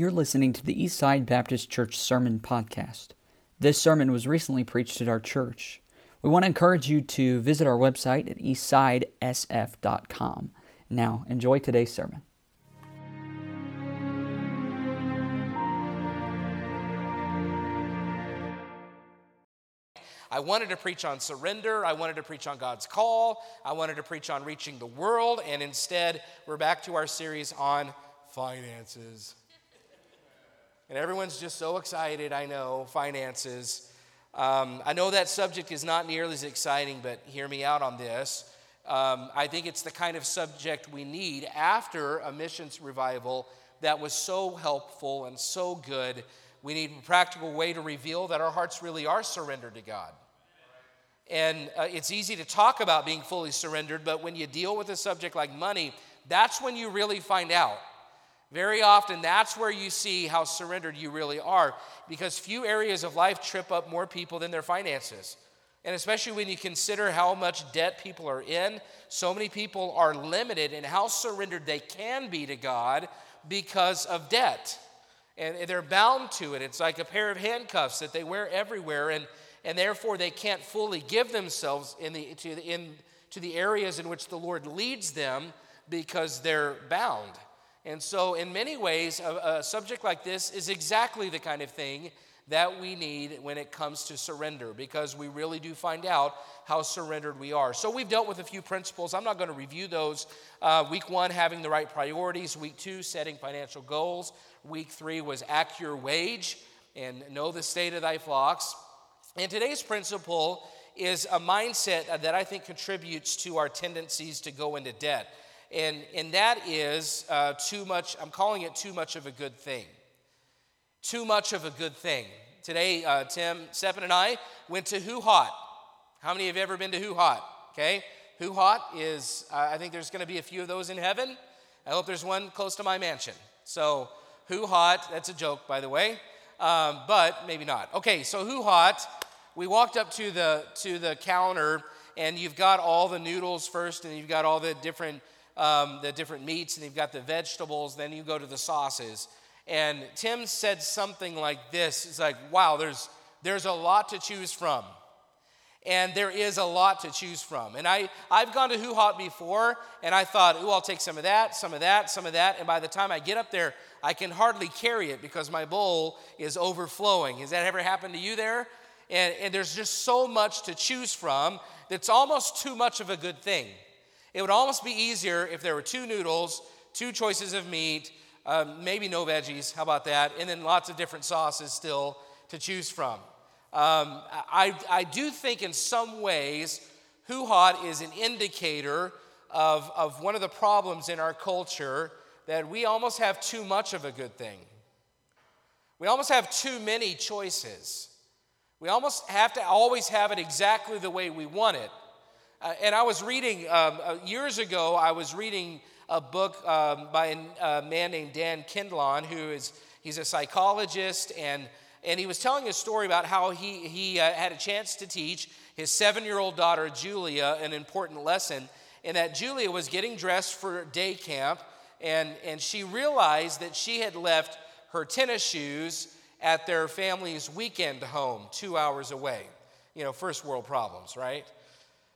You're listening to the Eastside Baptist Church Sermon Podcast. This sermon was recently preached at our church. We want to encourage you to visit our website at eastsidesf.com. Now, enjoy today's sermon. I wanted to preach on surrender. I wanted to preach on God's call. I wanted to preach on reaching the world. And instead, we're back to our series on finances. And everyone's just so excited, I know, finances. Um, I know that subject is not nearly as exciting, but hear me out on this. Um, I think it's the kind of subject we need after a missions revival that was so helpful and so good. We need a practical way to reveal that our hearts really are surrendered to God. And uh, it's easy to talk about being fully surrendered, but when you deal with a subject like money, that's when you really find out. Very often, that's where you see how surrendered you really are, because few areas of life trip up more people than their finances. And especially when you consider how much debt people are in, so many people are limited in how surrendered they can be to God because of debt. And they're bound to it. It's like a pair of handcuffs that they wear everywhere. And and therefore they can't fully give themselves in the, to, the, in, to the areas in which the Lord leads them because they're bound. And so, in many ways, a, a subject like this is exactly the kind of thing that we need when it comes to surrender because we really do find out how surrendered we are. So, we've dealt with a few principles. I'm not going to review those. Uh, week one, having the right priorities. Week two, setting financial goals. Week three was act your wage and know the state of thy flocks. And today's principle is a mindset that I think contributes to our tendencies to go into debt. And, and that is uh, too much, I'm calling it too much of a good thing. Too much of a good thing. Today, uh, Tim, Stephen, and I went to HuHot. How many have ever been to HuHot? Okay? HuHot is, uh, I think there's going to be a few of those in heaven. I hope there's one close to my mansion. So, HuHot, that's a joke, by the way, um, but maybe not. Okay, so HuHot we walked up to the to the counter and you've got all the noodles first and you've got all the different um, the different meats and you've got the vegetables then you go to the sauces. And tim said something like this. It's like wow there's there's a lot to choose from. And there is a lot to choose from. And I, i've gone to HuHot before and i thought oh i'll take some of that some of that some of that. And by the time i get up there i can hardly carry it because my bowl is overflowing. Has that ever happened to you there? And, and there's just so much to choose from that's almost too much of a good thing. It would almost be easier if there were two noodles, two choices of meat, um, maybe no veggies, how about that? And then lots of different sauces still to choose from. Um, I, I do think in some ways, HuHot is an indicator of, of one of the problems in our culture that we almost have too much of a good thing. We almost have too many choices. We almost have to always have it exactly the way we want it. Uh, and I was reading, um, uh, years ago, I was reading a book um, by a, man named Dan Kindlon, who is, he's a psychologist, and, and he was telling a story about how he, he uh, had a chance to teach his seven-year-old daughter, Julia, an important lesson, and that Julia was getting dressed for day camp, and, and she realized that she had left her tennis shoes at their family's weekend home, two hours away. You know, first world problems, right?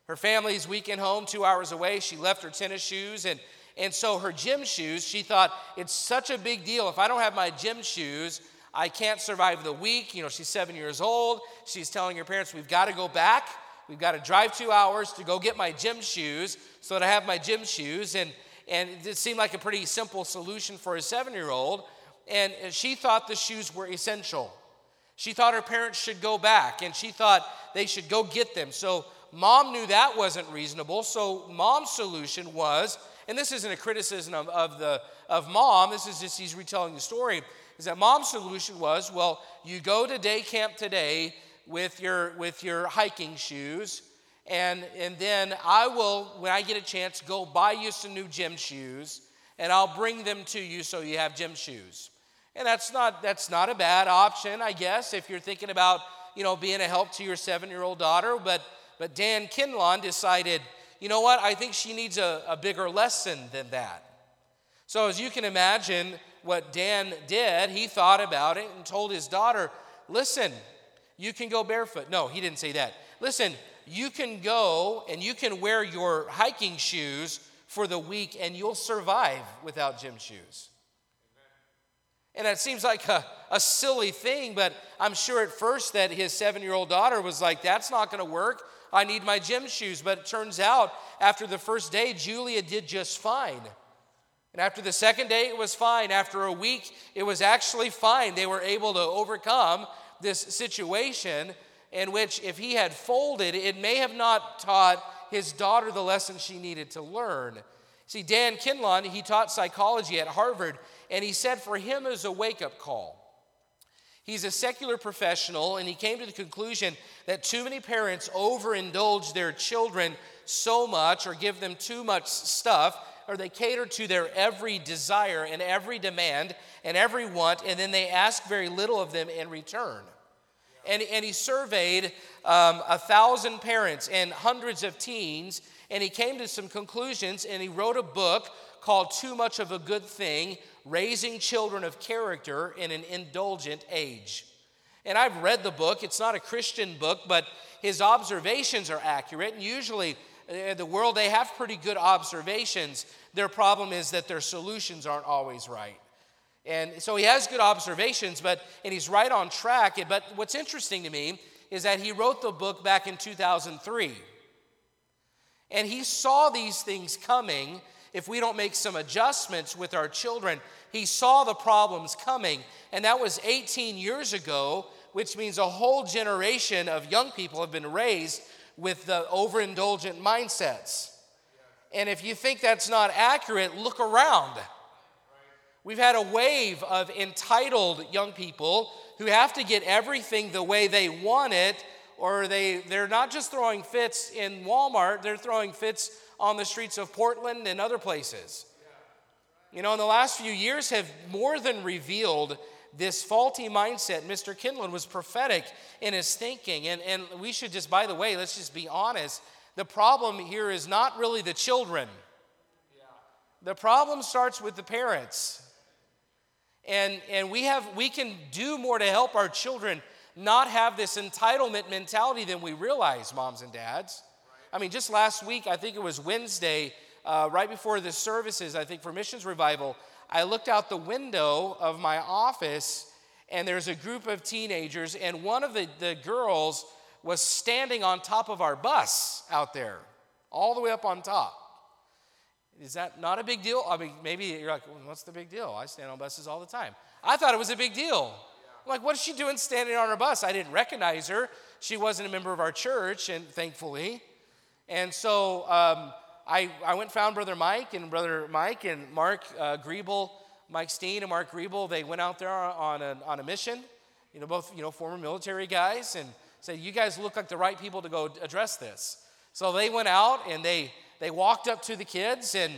Her family's weekend home, two hours away. She left her tennis shoes and and so her gym shoes, she thought, it's such a big deal. If I don't have my gym shoes, I can't survive the week. You know, she's seven years old. She's telling her parents, we've got to go back. We've got to drive two hours to go get my gym shoes so that I have my gym shoes. And, and it seemed like a pretty simple solution for a seven year old and she thought the shoes were essential. She thought her parents should go back and she thought they should go get them. So mom knew that wasn't reasonable. So mom's solution was, and this isn't a criticism of, of, the, of mom, this is just he's retelling the story, is that mom's solution was, well, you go to day camp today with your, with your hiking shoes, and, and then I will, when I get a chance, go buy you some new gym shoes, and I'll bring them to you so you have gym shoes. And that's not, that's not a bad option, I guess, if you're thinking about, you know, being a help to your seven-year-old daughter. But, but Dan Kindlon decided, you know what, I think she needs a, a bigger lesson than that. So as you can imagine, what Dan did, he thought about it and told his daughter, Listen, you can go barefoot. No, he didn't say that. Listen, you can go and you can wear your hiking shoes for the week and you'll survive without gym shoes. And that seems like a, a silly thing, but I'm sure at first that his seven year old daughter was like, That's not going to work. I need my gym shoes. But it turns out after the first day, Julia did just fine. And after the second day, it was fine. After a week, it was actually fine. They were able to overcome this situation in which, if he had folded, it may have not taught his daughter the lesson she needed to learn. See, Dan Kindlon, he taught psychology at Harvard, and he said for him it was a wake up call. He's a secular professional, and he came to the conclusion that too many parents overindulge their children so much or give them too much stuff or they cater to their every desire and every demand and every want, and then they ask very little of them in return. And, and he surveyed um, a thousand parents and hundreds of teens, and he came to some conclusions, and he wrote a book called Too Much of a Good Thing Raising Children of Character in an Indulgent Age. And I've read the book, it's not a Christian book, but his observations are accurate, and usually uh, the world, they have pretty good observations. Their problem is that their solutions aren't always right. And so he has good observations, but and he's right on track. But what's interesting to me is that he wrote the book back in 2003. And he saw these things coming if we don't make some adjustments with our children. He saw the problems coming, and that was 18 years ago, which means a whole generation of young people have been raised with the overindulgent mindsets. And if you think that's not accurate, look around. We've had a wave of entitled young people who have to get everything the way they want it, or they, they're not just throwing fits in Walmart, they're throwing fits on the streets of Portland and other places. You know, in the last few years have more than revealed this faulty mindset. Mr. Kindlon was prophetic in his thinking. And, and we should just, by the way, let's just be honest. The problem here is not really the children, the problem starts with the parents. And, and we, have, we can do more to help our children not have this entitlement mentality than we realize, moms and dads. I mean, just last week, I think it was Wednesday, uh, right before the services, I think for Missions Revival, I looked out the window of my office and there's a group of teenagers, and one of the, the girls was standing on top of our bus out there, all the way up on top. Is that not a big deal? I mean, maybe you're like, well, what's the big deal? I stand on buses all the time. I thought it was a big deal. I'm like, what is she doing standing on our bus? I didn't recognize her. She wasn't a member of our church, and thankfully. And so um, I, I went and found Brother Mike, and Brother Mike and Mark uh, Griebel, Mike Steen and Mark Griebel, they went out there on a, on a mission, you know, both, you know, former military guys, and said, you guys look like the right people to go address this. So they went out and they, they walked up to the kids and,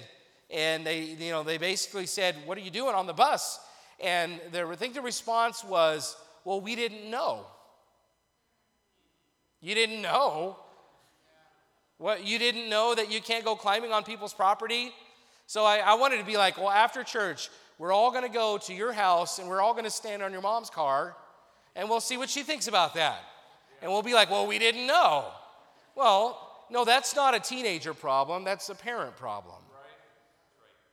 and they, you know, they basically said, what are you doing on the bus? And the, I think the response was, well, we didn't know. You didn't know? What, you didn't know that you can't go climbing on people's property? So I, I wanted to be like, well, after church, we're all going to go to your house and we're all going to stand on your mom's car and we'll see what she thinks about that. And we'll be like, well, we didn't know. Well, no, that's not a teenager problem, that's a parent problem.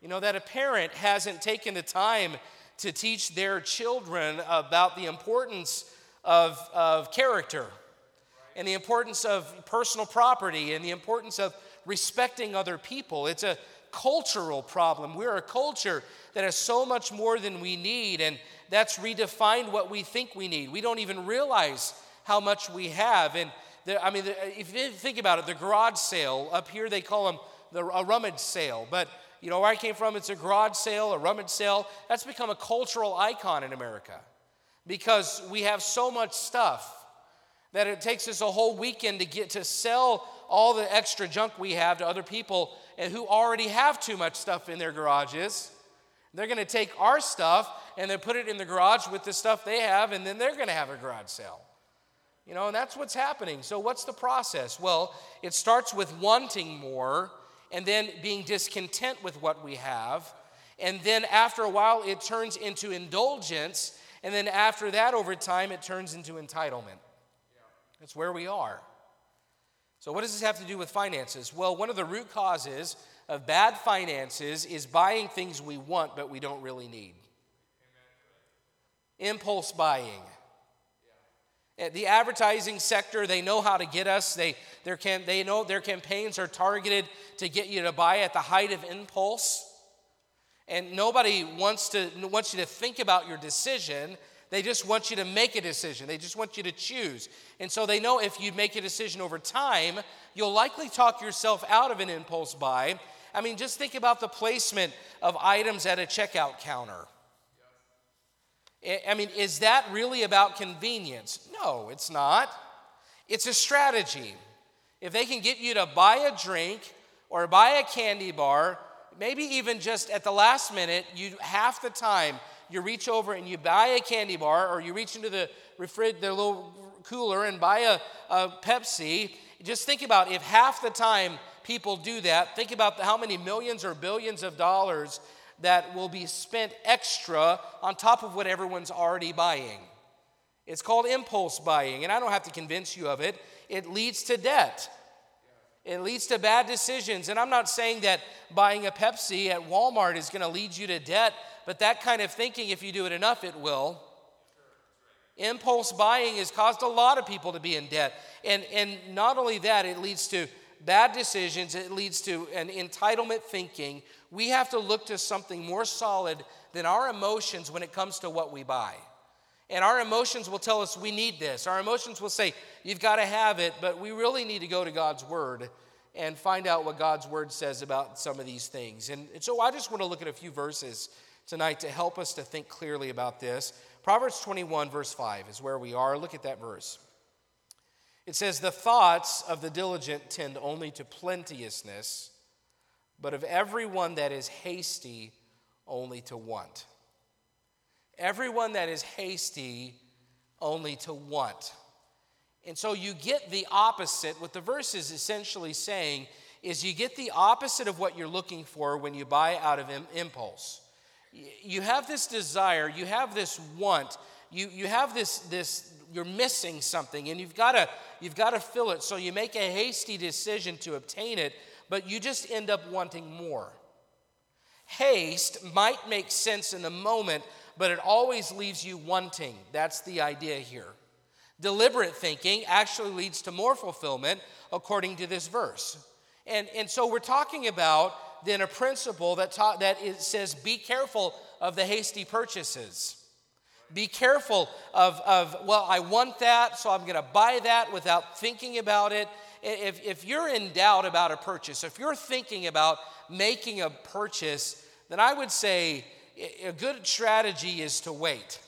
You know, that a parent hasn't taken the time to teach their children about the importance of, of character and the importance of personal property and the importance of respecting other people. It's a cultural problem. We're a culture that has so much more than we need, and that's redefined what we think we need. We don't even realize how much we have. And the, I mean, the, if you think about it, the garage sale up here, they call them the, a rummage sale. But you know where I came from, it's a garage sale, a rummage sale. That's become a cultural icon in America because we have so much stuff that it takes us a whole weekend to get to sell all the extra junk we have to other people and who already have too much stuff in their garages. They're going to take our stuff and then put it in the garage with the stuff they have, and then they're going to have a garage sale. You know, and that's what's happening. So, what's the process? Well, it starts with wanting more and then being discontent with what we have. And then after a while, it turns into indulgence. And then after that, over time, it turns into entitlement. That's where we are. So, what does this have to do with finances? Well, one of the root causes of bad finances is buying things we want but we don't really need. Impulse buying. Eh, the advertising sector, they know how to get us. They, their they know their campaigns are targeted to get you to buy at the height of impulse. And nobody wants, to, wants you to think about your decision. They just want you to make a decision. They just want you to choose. And so they know if you make a decision over time, you'll likely talk yourself out of an impulse buy. I mean, just think about the placement of items at a checkout counter. I mean, is that really about convenience? No, it's not. It's a strategy. If they can get you to buy a drink or buy a candy bar, maybe even just at the last minute, you half the time you reach over and you buy a candy bar or you reach into the refrigerator, little cooler and buy a, a Pepsi. Just think about if half the time people do that, think about how many millions or billions of dollars that will be spent extra on top of what everyone's already buying. It's called impulse buying, and I don't have to convince you of it. It leads to debt. It leads to bad decisions. And I'm not saying that buying a Pepsi at Walmart is going to lead you to debt, but that kind of thinking, if you do it enough, it will. Impulse buying has caused a lot of people to be in debt. And, and not only that, it leads to bad decisions, it leads to an entitlement thinking. We have to look to something more solid than our emotions when it comes to what we buy. And our emotions will tell us we need this. Our emotions will say, you've got to have it, but we really need to go to God's Word and find out what God's Word says about some of these things. And, so I just want to look at a few verses tonight to help us to think clearly about this. Proverbs 21, verse 5 is where we are. Look at that verse. It says, The thoughts of the diligent tend only to plenteousness, but of everyone that is hasty, only to want. Everyone that is hasty, only to want. And so you get the opposite. What the verse is essentially saying is you get the opposite of what you're looking for when you buy out of impulse. You have this desire, you have this want, you, you have this, this, you're missing something, and you've got to you've got to fill it. So you make a hasty decision to obtain it, but you just end up wanting more. Haste might make sense in the moment, but it always leaves you wanting. That's the idea here. Deliberate thinking actually leads to more fulfillment, according to this verse. And, and so we're talking about then a principle that, ta- that it says be careful of the hasty purchases. Be careful of, of, well, I want that, so I'm going to buy that without thinking about it. If, if you're in doubt about a purchase, if you're thinking about making a purchase, then I would say a good strategy is to wait.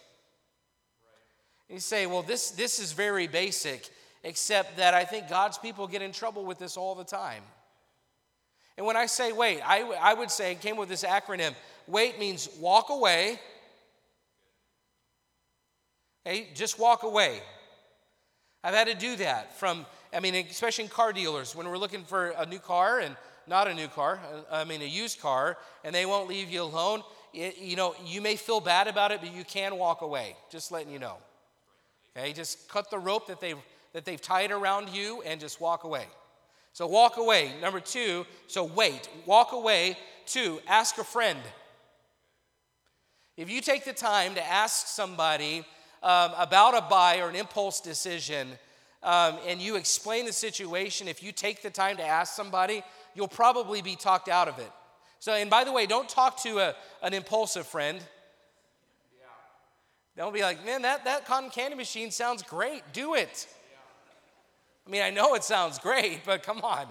You say, well, this, this is very basic, except that I think God's people get in trouble with this all the time. And when I say wait, I, I would say, it came with this acronym wait means walk away. Hey, just walk away. I've had to do that from, I mean, especially in car dealers, when we're looking for a new car and not a new car, uh, I mean, a used car, and they won't leave you alone. It, you know, you may feel bad about it, but you can walk away. Just letting you know. Okay, just cut the rope that they've that they've tied around you and just walk away. So walk away. Number two, so wait. Walk away. Two, ask a friend. If you take the time to ask somebody um, about a buy or an impulse decision, um, and you explain the situation, if you take the time to ask somebody, you'll probably be talked out of it. So, and by the way, don't talk to a, an impulsive friend. Don't be like, man, that, that cotton candy machine sounds great. Do it. I mean, I know it sounds great, but come on.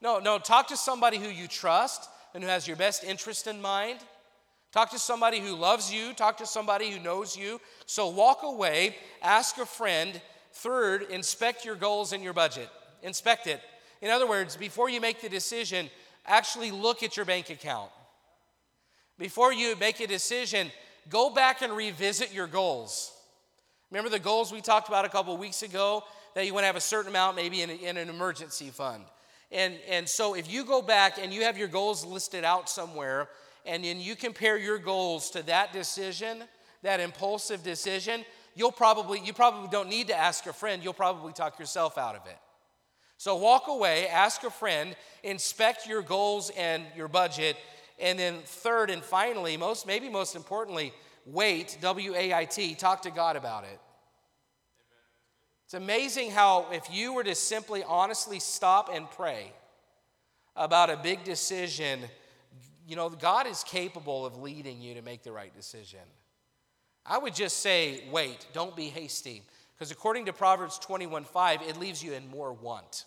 No, no, talk to somebody who you trust and who has your best interest in mind. Talk to somebody who loves you. Talk to somebody who knows you. So walk away, ask a friend. Third, inspect your goals and your budget. Inspect it. In other words, before you make the decision, actually look at your bank account. Before you make a decision, go back and revisit your goals. Remember the goals we talked about a couple weeks ago that you want to have a certain amount maybe in, in an emergency fund. And, and so if you go back and you have your goals listed out somewhere, and then you compare your goals to that decision, that impulsive decision, you'll probably, you probably don't need to ask a friend, you'll probably talk yourself out of it. So walk away, ask a friend, inspect your goals and your budget, and then third and finally, most maybe most importantly, wait, W A I T, talk to God about it. It's amazing how if you were to simply honestly stop and pray about a big decision, you know, God is capable of leading you to make the right decision. I would just say, wait, don't be hasty. Because according to Proverbs 21 5, it leaves you in more want.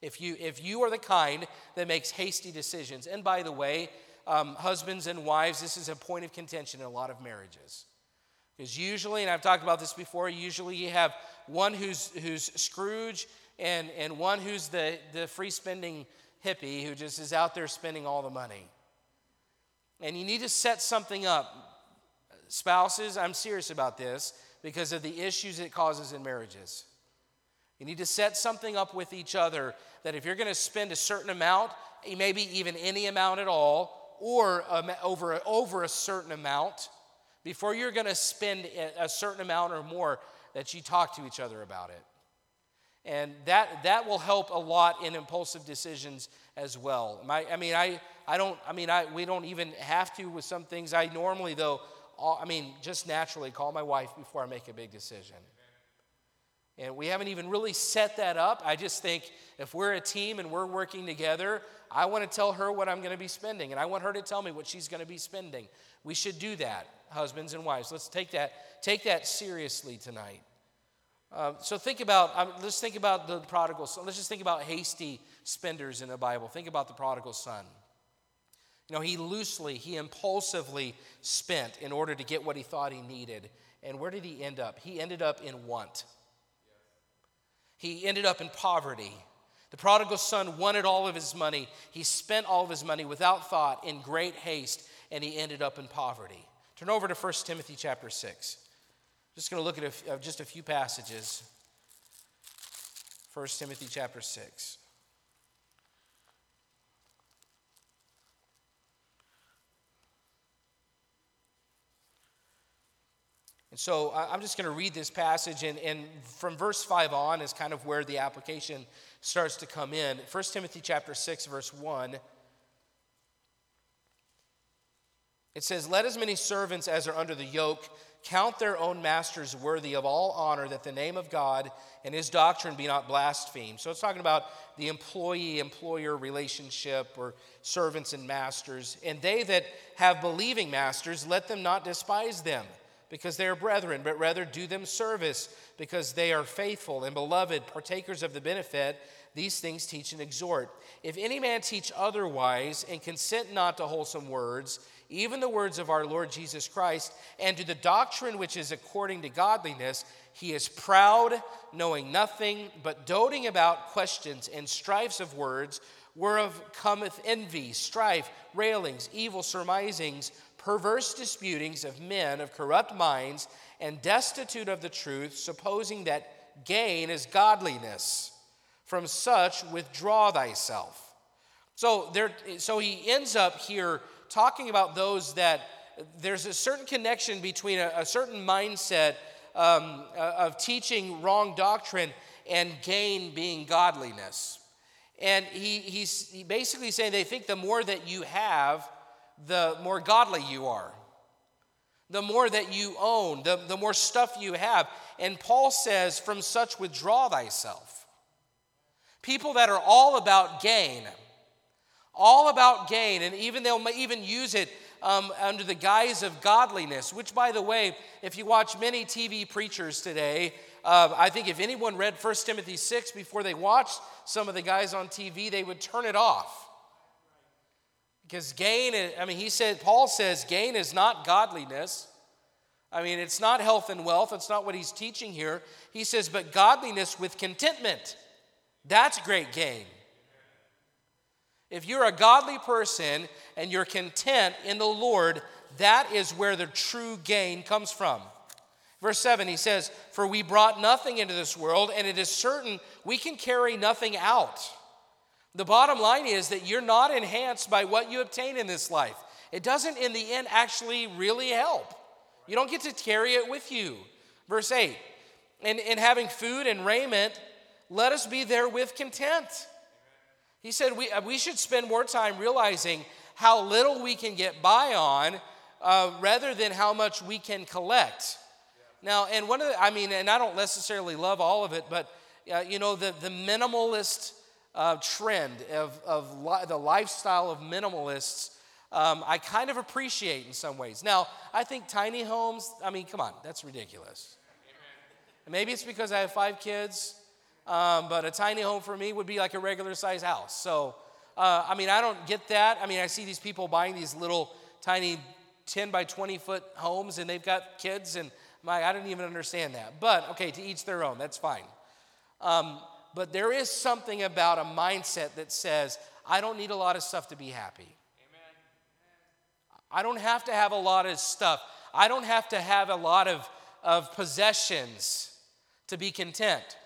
If you, if you are the kind that makes hasty decisions, and by the way, um, husbands and wives, this is a point of contention in a lot of marriages. Because usually, and I've talked about this before, usually you have one who's, who's Scrooge and, and one who's the, the free spending hippie who just is out there spending all the money. And you need to set something up. Spouses, I'm serious about this because of the issues it causes in marriages. You need to set something up with each other that if you're going to spend a certain amount, maybe even any amount at all, or over, over a certain amount, before you're going to spend a certain amount or more, that you talk to each other about it. And that, that will help a lot in impulsive decisions as well. My, I mean, I, I don't, I mean, I, we don't even have to with some things. I normally, though, I mean, just naturally call my wife before I make a big decision. And we haven't even really set that up. I just think if we're a team and we're working together, I want to tell her what I'm going to be spending, and I want her to tell me what she's going to be spending. We should do that, husbands and wives. Let's take that, take that seriously tonight. Uh, so think about, um, let's think about the prodigal son. Let's just think about hasty spenders in the Bible. Think about the prodigal son. You know, he loosely, he impulsively spent in order to get what he thought he needed. And where did he end up? He ended up in want. He ended up in poverty. The prodigal son wanted all of his money. He spent all of his money without thought in great haste, and he ended up in poverty. Turn over to 1 Timothy chapter 6. Just going to look at a, uh, just a few passages. 1 Timothy chapter 6. And so I'm just going to read this passage, and, and from verse 5 on is kind of where the application starts to come in. 1 Timothy chapter 6, verse 1. It says, Let as many servants as are under the yoke count their own masters worthy of all honor, that the name of God and his doctrine be not blasphemed. So it's talking about the employee employer relationship or servants and masters. And they that have believing masters, let them not despise them because they are brethren, but rather do them service because they are faithful and beloved, partakers of the benefit. These things teach and exhort. If any man teach otherwise and consent not to wholesome words, even the words of our Lord Jesus Christ, and to the doctrine which is according to godliness, he is proud, knowing nothing, but doting about questions and strifes of words, whereof cometh envy, strife, railings, evil surmisings perverse disputings of men of corrupt minds and destitute of the truth, supposing that gain is godliness. From such withdraw thyself. So there so he ends up here talking about those that there's a certain connection between a, a certain mindset um, uh, of teaching wrong doctrine and gain being godliness. And he, he's basically saying they think the more that you have, the more godly you are, the more that you own, the, the more stuff you have. And Paul says, From such withdraw thyself. People that are all about gain, all about gain, and even they'll even use it um, under the guise of godliness, which, by the way, if you watch many TV preachers today, uh, I think if anyone read 1 Timothy 6 before they watched some of the guys on TV, they would turn it off because gain, I mean, he said, Paul says, gain is not godliness. I mean, it's not health and wealth. It's not what he's teaching here. He says, but godliness with contentment. That's great gain. If you're a godly person and you're content in the Lord, that is where the true gain comes from. Verse 7, he says, For we brought nothing into this world, and it is certain we can carry nothing out. The bottom line is that you're not enhanced by what you obtain in this life. it doesn't in the end actually really help. You don't get to carry it with you. Verse 8, and in having food and raiment, let us be therewith content. He said we, uh, we should spend more time realizing how little we can get by on uh, rather than how much we can collect. Now, and one of the, I mean, and I don't necessarily love all of it, but uh, you know, the, the minimalist uh, trend of, of li- the lifestyle of minimalists, um, I kind of appreciate in some ways. Now, I think tiny homes, I mean, come on, that's ridiculous. Maybe it's because I have five kids, um, but a tiny home for me would be like a regular size house. So, uh, I mean, I don't get that. I mean, I see these people buying these little tiny 10 by 20 foot homes and they've got kids, and my, I don't even understand that. But okay, to each their own, that's fine. Um, but there is something about a mindset that says, I don't need a lot of stuff to be happy. Amen. I don't have to have a lot of stuff. I don't have to have a lot of, of possessions to be content.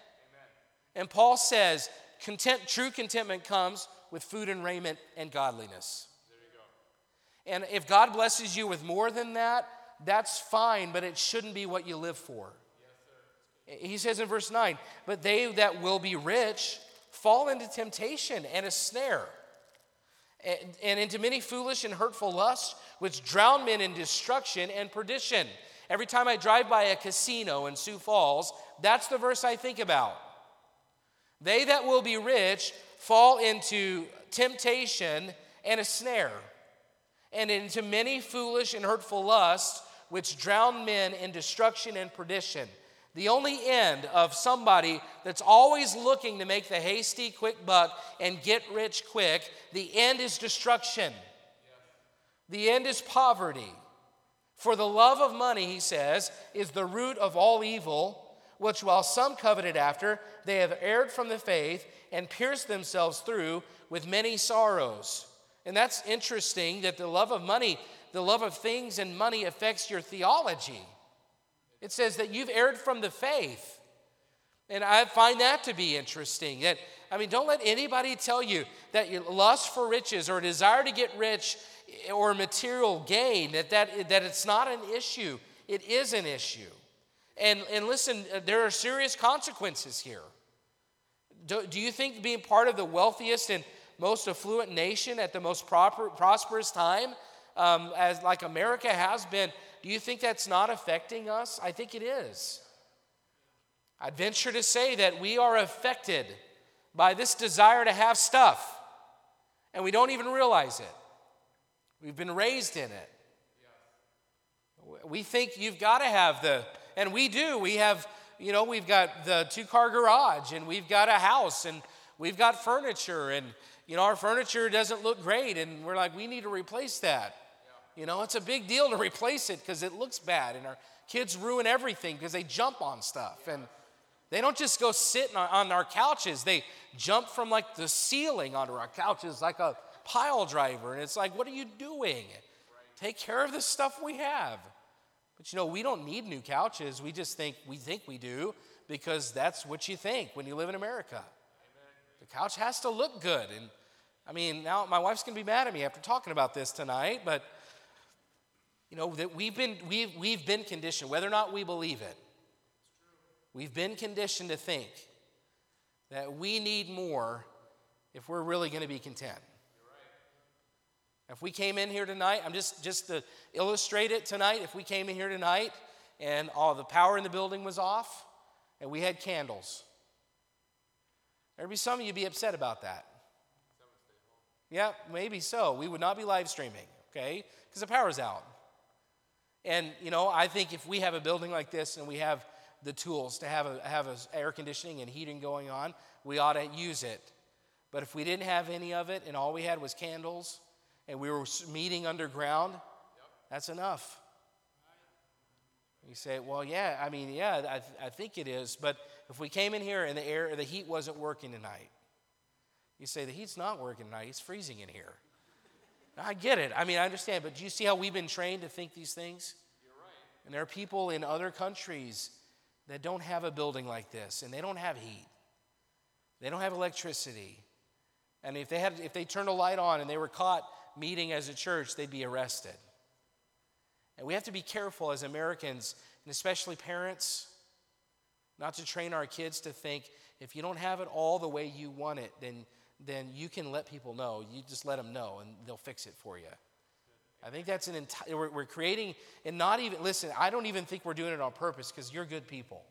And Paul says, content, true contentment comes with food and raiment and godliness. Go. And if God blesses you with more than that, that's fine, but it shouldn't be what you live for. He says in verse 9, but they that will be rich fall into temptation and a snare, and, and into many foolish and hurtful lusts, which drown men in destruction and perdition. Every time I drive by a casino in Sioux Falls, that's the verse I think about. They that will be rich fall into temptation and a snare, and into many foolish and hurtful lusts, which drown men in destruction and perdition. The only end of somebody that's always looking to make the hasty, quick buck and get rich quick, the end is destruction. The end is poverty. For the love of money, he says, is the root of all evil, which while some coveted after, they have erred from the faith and pierced themselves through with many sorrows. And that's interesting that the love of money, the love of things and money affects your theology. It says that you've erred from the faith. And I find that to be interesting. That I mean, don't let anybody tell you that your lust for riches or desire to get rich or material gain, that, that, that it's not an issue. It is an issue. And, and listen, uh, there are serious consequences here. Do, do you think being part of the wealthiest and most affluent nation at the most proper, prosperous time, um, as like America has been, do you think that's not affecting us? I think it is. I'd venture to say that we are affected by this desire to have stuff, and we don't even realize it. We've been raised in it. We think you've got to have the, and we do. We have, you know, we've got the two car garage and we've got a house and we've got furniture and, you know, our furniture doesn't look great and we're like, we need to replace that. You know, it's a big deal to replace it because it looks bad and our kids ruin everything because they jump on stuff and they don't just go sit on our couches, they jump from like the ceiling onto our couches like a pile driver. And it's like, what are you doing? Take care of the stuff we have. But you know, we don't need new couches. We just think we think we do because that's what you think when you live in America. Amen. The couch has to look good. And I mean, now my wife's gonna be mad at me after talking about this tonight, but you know, that we've been we've we've been conditioned, whether or not we believe it, we've been conditioned to think that we need more if we're really gonna be content. If we came in here tonight, I'm just just to illustrate it tonight, if we came in here tonight and all the power in the building was off and we had candles, there'd be some of you be upset about that. Yeah, maybe so. We would not be live streaming, okay? Because the power's out. And you know, I think if we have a building like this and we have the tools to have a, have a air conditioning and heating going on, we ought to use it. But if we didn't have any of it and all we had was candles and we were meeting underground, that's enough. You say, well, yeah, I mean, yeah, I, th- I think it is. But if we came in here and the air, the heat wasn't working tonight, you say, the heat's not working tonight, it's freezing in here. I get it. I mean, I understand. But do you see how we've been trained to think these things? You're right. And there are people in other countries that don't have a building like this, and they don't have heat. They don't have electricity. And if they had, if they turned a light on and they were caught meeting as a church, they'd be arrested. And we have to be careful as Americans, and especially parents, not to train our kids to think if you don't have it all the way you want it, then, then you can let people know. You just let them know and they'll fix it for you. I think that's an entire, we're, we're creating, and not even, listen, I don't even think we're doing it on purpose because you're good people.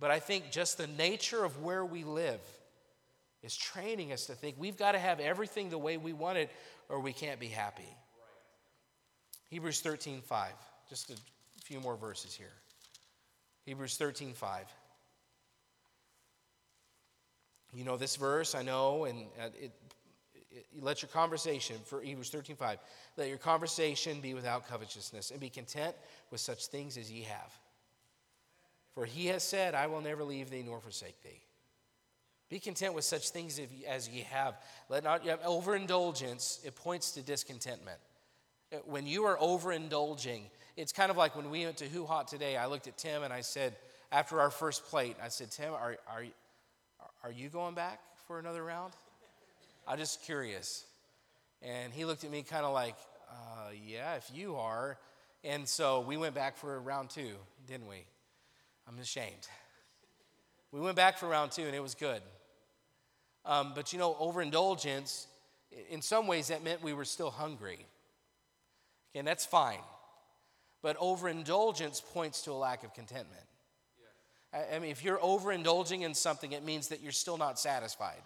But I think just the nature of where we live is training us to think we've got to have everything the way we want it or we can't be happy. Hebrews 13 5. Just a few more verses here. Hebrews 13 5. You know this verse, I know, and uh, it, it, it, let your conversation, for Hebrews 13 5, let your conversation be without covetousness, and be content with such things as ye have. For he has said, I will never leave thee nor forsake thee. Be content with such things as ye have. Let not overindulgence, it points to discontentment. When you are overindulging, it's kind of like when we went to HuHot today. I looked at Tim and I said, after our first plate, I said, Tim, are, are, are you going back for another round? I'm just curious. And he looked at me kind of like, uh, yeah, if you are. And so we went back for round two, didn't we? I'm ashamed. We went back for round two and it was good. Um, but you know, overindulgence, in some ways, that meant we were still hungry. And that's fine. But overindulgence points to a lack of contentment. I mean, if you're overindulging in something, it means that you're still not satisfied.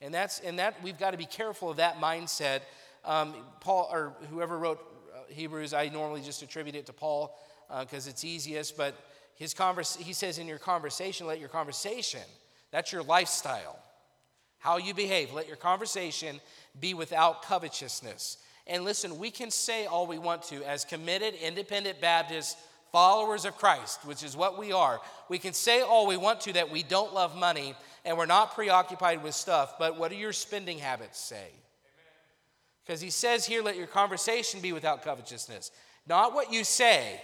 And that's and that we've got to be careful of that mindset. Um, Paul or whoever wrote uh, Hebrews, I normally just attribute it to Paul because uh, it's easiest. But his converse, he says in your conversation, let your conversation, that's your lifestyle, how you behave. Let your conversation be without covetousness. And listen, we can say all we want to as committed independent Baptists, followers of Christ, which is what we are. We can say all we want to that we don't love money and we're not preoccupied with stuff, but what do your spending habits say? Because he says here, let your conversation be without covetousness. Not what you say.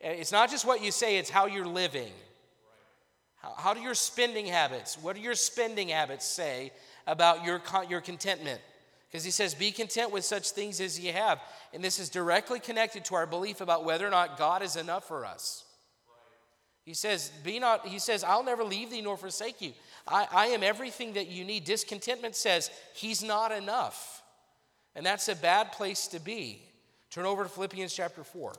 It's not just what you say, it's how you're living. How, how do your spending habits, what do your spending habits say about your, your contentment? Because he says, Be content with such things as ye have. And this is directly connected to our belief about whether or not God is enough for us. He says, Be not, he says, I'll never leave thee nor forsake you. I, I am everything that you need. Discontentment says he's not enough. And that's a bad place to be. Turn over to Philippians chapter 4.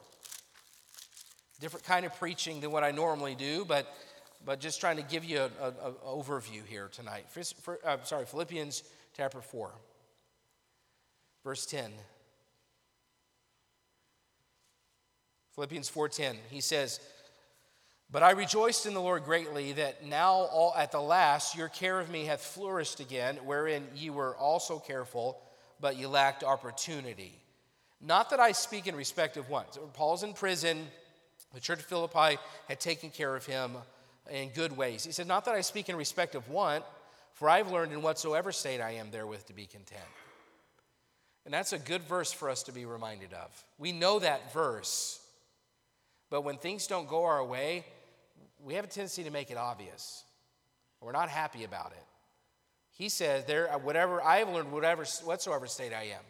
Different kind of preaching than what I normally do, but, but just trying to give you an overview here tonight. For, for, uh, sorry, Philippians chapter 4. Verse 10. Philippians 4:10. He says, "But I rejoiced in the Lord greatly that now all at the last your care of me hath flourished again, wherein ye were also careful, but ye lacked opportunity. Not that I speak in respect of one." Paul's in prison. The church of Philippi had taken care of him in good ways. He said, Not that I speak in respect of want, for I've learned in whatsoever state I am therewith to be content. And that's a good verse for us to be reminded of. We know that verse, but when things don't go our way, we have a tendency to make it obvious. We're not happy about it. He says, "There, whatever I have learned, whatever whatsoever state I am,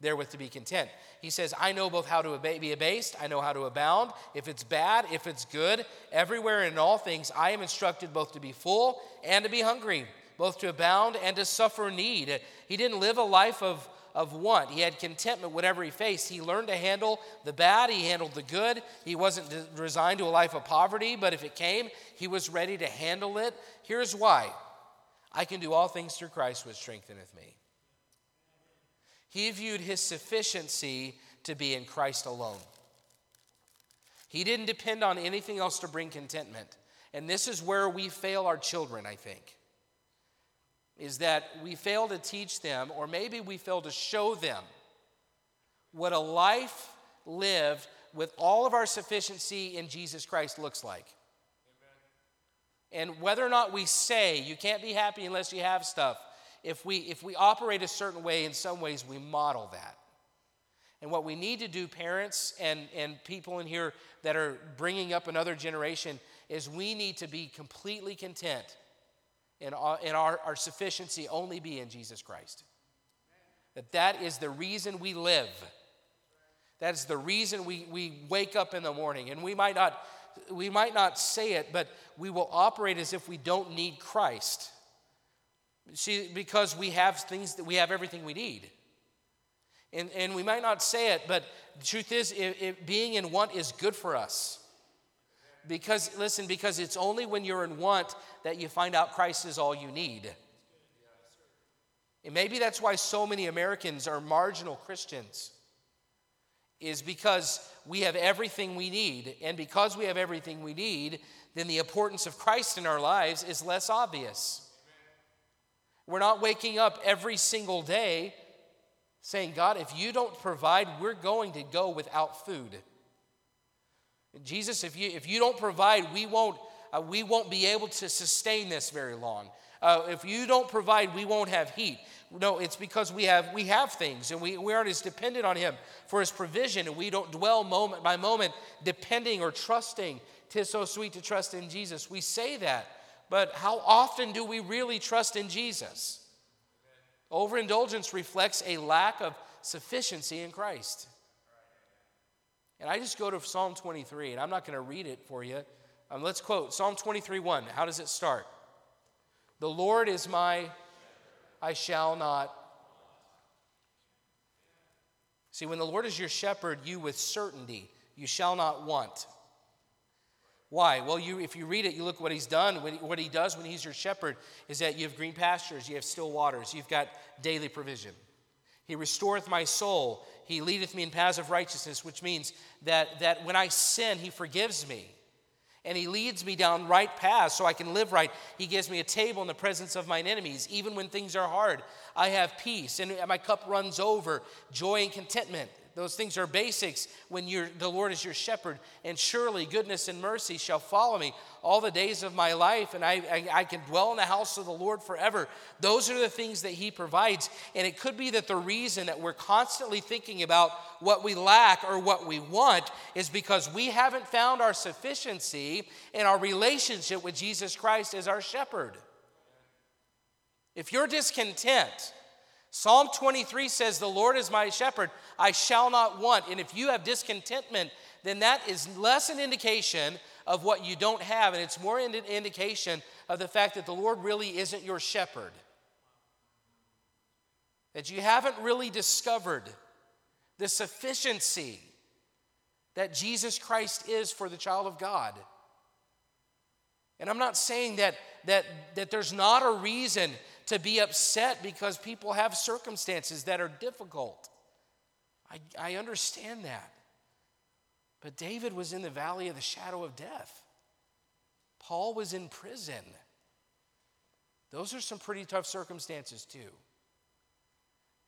therewith to be content." He says, "I know both how to be abased, I know how to abound. If it's bad, if it's good, everywhere and in all things, I am instructed both to be full and to be hungry, both to abound and to suffer need." He didn't live a life of of want. He had contentment whatever he faced. He learned to handle the bad, he handled the good. He wasn't resigned to a life of poverty, but if it came, he was ready to handle it. Here's why I can do all things through Christ, which strengtheneth me. He viewed his sufficiency to be in Christ alone. He didn't depend on anything else to bring contentment. And this is where we fail our children, I think is that we fail to teach them, or maybe we fail to show them what a life lived with all of our sufficiency in Jesus Christ looks like. Amen. And whether or not we say you can't be happy unless you have stuff, if we, if we operate a certain way, in some ways we model that. And what we need to do, parents and, and people in here that are bringing up another generation, is we need to be completely content and, our, and our, our sufficiency only be in Jesus Christ. That that is the reason we live. That is the reason we, we wake up in the morning. And we might not we might not say it, but we will operate as if we don't need Christ. See, because we have things that we have everything we need. And, and we might not say it, but the truth is, it, it, being in want is good for us. Because, listen, because it's only when you're in want that you find out Christ is all you need. And maybe that's why so many Americans are marginal Christians, is because we have everything we need. And because we have everything we need, then the importance of Christ in our lives is less obvious. We're not waking up every single day saying, God, if you don't provide, we're going to go without food. Jesus, if you, if you don't provide, we won't, uh, we won't be able to sustain this very long. Uh, if you don't provide, we won't have heat. No, it's because we have, we have things and we, we aren't as dependent on Him for His provision and we don't dwell moment by moment depending or trusting. Tis so sweet to trust in Jesus. We say that, but how often do we really trust in Jesus? Overindulgence reflects a lack of sufficiency in Christ. And I just go to Psalm 23, and I'm not going to read it for you. Um, let's quote Psalm 23 1. How does it start? The Lord is my, I shall not. See, when the Lord is your shepherd, you with certainty, you shall not want. Why? Well, you, if you read it, you look what he's done. What he does when he's your shepherd is that you have green pastures, you have still waters, you've got daily provision. He restoreth my soul. He leadeth me in paths of righteousness, which means that, that when I sin, He forgives me. And He leads me down right paths so I can live right. He gives me a table in the presence of mine enemies. Even when things are hard, I have peace, and my cup runs over, joy and contentment. Those things are basics when you're, the Lord is your shepherd. And surely goodness and mercy shall follow me all the days of my life, and I, I, I, can dwell in the house of the Lord forever. Those are the things that He provides. And it could be that the reason that we're constantly thinking about what we lack or what we want is because we haven't found our sufficiency in our relationship with Jesus Christ as our shepherd. If you're discontent, Psalm 23 says, The Lord is my shepherd, I shall not want. And if you have discontentment, then that is less an indication of what you don't have, and it's more an indication of the fact that the Lord really isn't your shepherd. That you haven't really discovered the sufficiency that Jesus Christ is for the child of God. And I'm not saying that, that, that there's not a reason to be upset because people have circumstances that are difficult. I, I understand that. But David was in the valley of the shadow of death, Paul was in prison. Those are some pretty tough circumstances, too.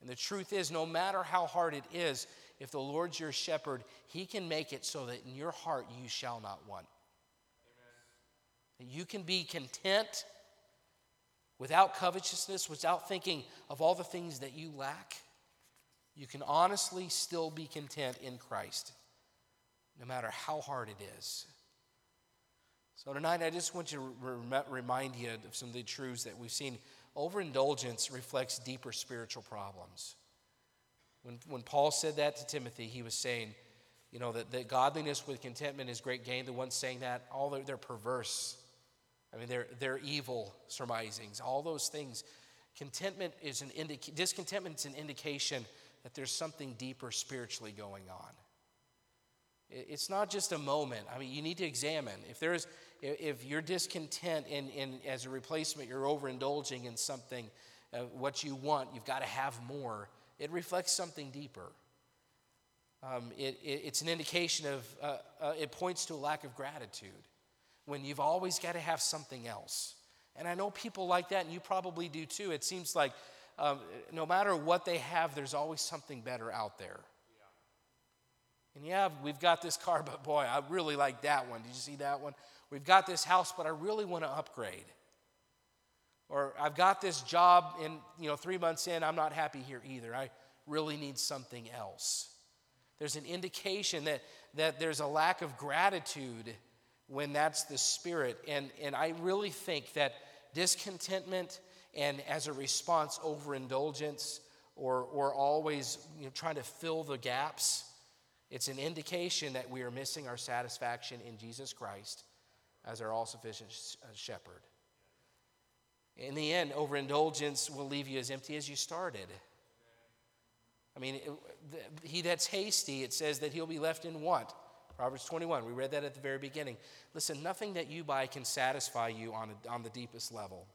And the truth is, no matter how hard it is, if the Lord's your shepherd, he can make it so that in your heart you shall not want. Amen. You can be content without covetousness, without thinking of all the things that you lack, you can honestly still be content in Christ, no matter how hard it is. So, tonight, I just want to re- remind you of some of the truths that we've seen. Overindulgence reflects deeper spiritual problems. When, when Paul said that to Timothy, he was saying, you know, that, that godliness with contentment is great gain. The ones saying that, all they're, they're perverse. I mean, they're, they're evil surmisings, all those things. Contentment is an indica- discontentment is an indication that there's something deeper spiritually going on. It's not just a moment. I mean, you need to examine. If there's, if you're discontent and, and as a replacement, you're overindulging in something, uh, what you want, you've got to have more. It reflects something deeper. Um, it, it, it's an indication of, uh, uh, it points to a lack of gratitude when you've always got to have something else. And I know people like that, and you probably do too. It seems like um, no matter what they have, there's always something better out there. And yeah, we've got this car, but boy, I really like that one. Did you see that one? We've got this house, but I really want to upgrade. Or I've got this job, and you know, three months in, I'm not happy here either. I really need something else. There's an indication that, that there's a lack of gratitude when that's the spirit. And, and I really think that discontentment and as a response, overindulgence or, or always you know, trying to fill the gaps, it's an indication that we are missing our satisfaction in Jesus Christ as our all sufficient uh, shepherd. In the end, overindulgence will leave you as empty as you started. I mean, he that's hasty, it says that he'll be left in want. Proverbs 21, we read that at the very beginning. Listen, nothing that you buy can satisfy you on, a, on the deepest level.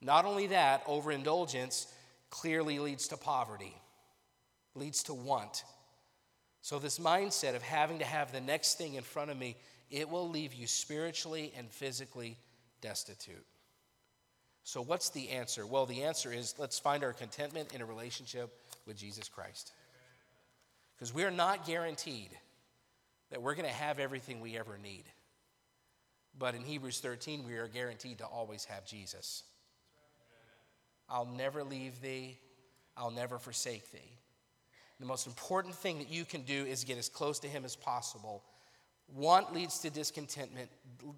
Not only that, overindulgence clearly leads to poverty, leads to want. So, this mindset of having to have the next thing in front of me, it will leave you spiritually and physically destitute. So, what's the answer? Well, the answer is let's find our contentment in a relationship with Jesus Christ. Because we're not guaranteed that we're going to have everything we ever need. But in Hebrews 13, we are guaranteed to always have Jesus. I'll never leave thee, I'll never forsake thee. The most important thing that you can do is get as close to Him as possible. Want leads to discontentment,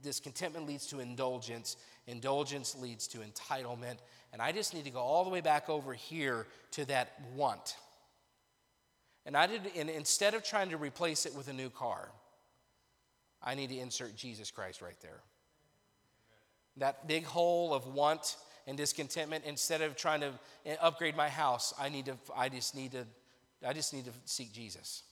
discontentment leads to indulgence, indulgence leads to entitlement. And I just need to go all the way back over here to that want. And I did, and instead of trying to replace it with a new car, I need to insert Jesus Christ right there. That big hole of want and discontentment, instead of trying to upgrade my house, I need to, I just need to, I just need to seek Jesus.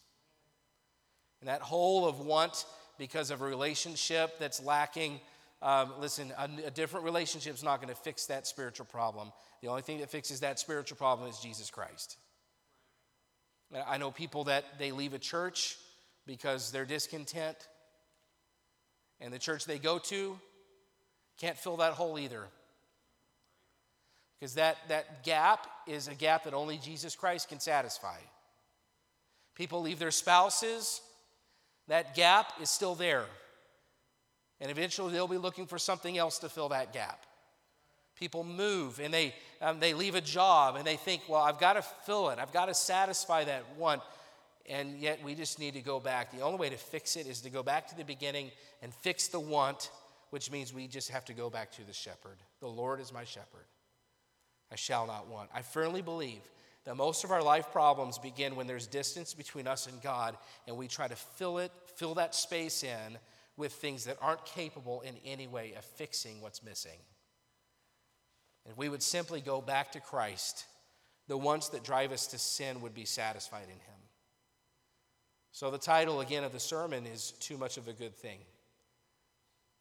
And that hole of want because of a relationship that's lacking, um, listen, a, a different relationship is not going to fix that spiritual problem. The only thing that fixes that spiritual problem is Jesus Christ. I know people that they leave a church because they're discontent, and the church they go to can't fill that hole either. Because that, that gap is a gap that only Jesus Christ can satisfy. People leave their spouses, that gap is still there. And eventually they'll be looking for something else to fill that gap. People move and they, um, they leave a job and they think, well, I've got to fill it, I've got to satisfy that want. And yet we just need to go back. The only way to fix it is to go back to the beginning and fix the want, which means we just have to go back to the shepherd. The Lord is my shepherd. I shall not want. I firmly believe that most of our life problems begin when there's distance between us and God, and we try to fill it, fill that space in with things that aren't capable in any way of fixing what's missing. And we would simply go back to Christ, the ones that drive us to sin would be satisfied in Him. So, the title again of the sermon is Too Much of a Good Thing.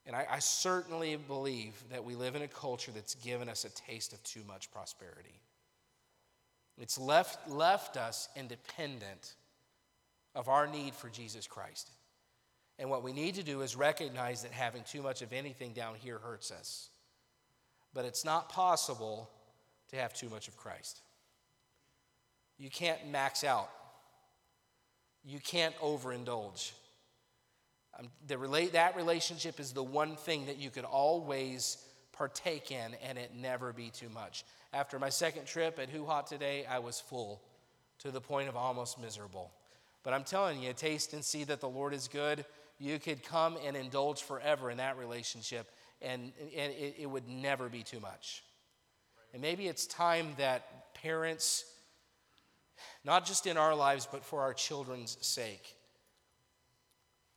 And I, I, certainly believe that we live in a culture that's given us a taste of too much prosperity. It's left, left us independent of our need for Jesus Christ. And what we need to do is recognize that having too much of anything down here hurts us but it's not possible to have too much of Christ. You can't max out, you can't overindulge. Um, the relate, that relationship is the one thing that you could always partake in and it never be too much. After my second trip at HuHot today, I was full to the point of almost miserable. But I'm telling you, taste and see that the Lord is good. You could come and indulge forever in that relationship and, and it, it would never be too much. And maybe it's time that parents, not just in our lives, but for our children's sake,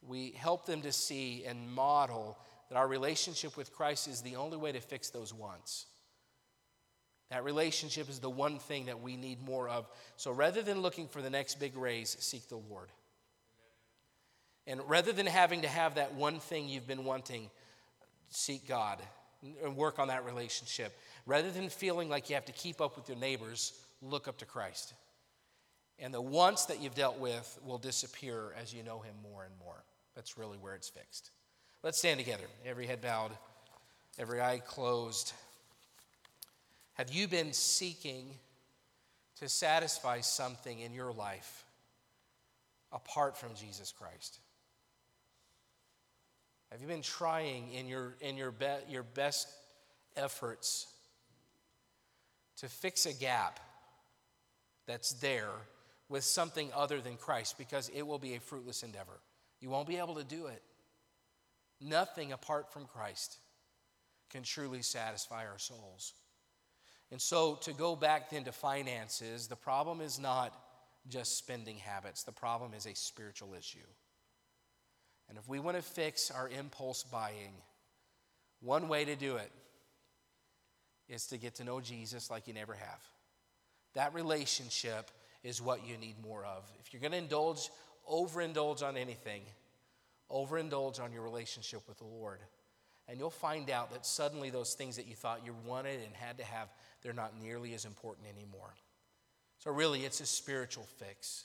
we help them to see and model that our relationship with Christ is the only way to fix those wants. That relationship is the one thing that we need more of. So rather than looking for the next big raise, seek the Lord. And rather than having to have that one thing you've been wanting, seek God and work on that relationship. Rather than feeling like you have to keep up with your neighbors, look up to Christ. And the wants that you've dealt with will disappear as you know Him more and more. That's really where it's fixed. Let's stand together, every head bowed, every eye closed. Have you been seeking to satisfy something in your life apart from Jesus Christ? Have you been trying in your, in your, be, your best efforts to fix a gap that's there with something other than Christ? Because it will be a fruitless endeavor. You won't be able to do it. Nothing apart from Christ can truly satisfy our souls. And so, to go back then to finances, the problem is not just spending habits, the problem is a spiritual issue. And if we want to fix our impulse buying, one way to do it is to get to know Jesus like you never have. That relationship is what you need more of. If you're going to indulge, overindulge on anything, overindulge on your relationship with the Lord. And you'll find out that suddenly those things that you thought you wanted and had to have, they're not nearly as important anymore. So, really, it's a spiritual fix.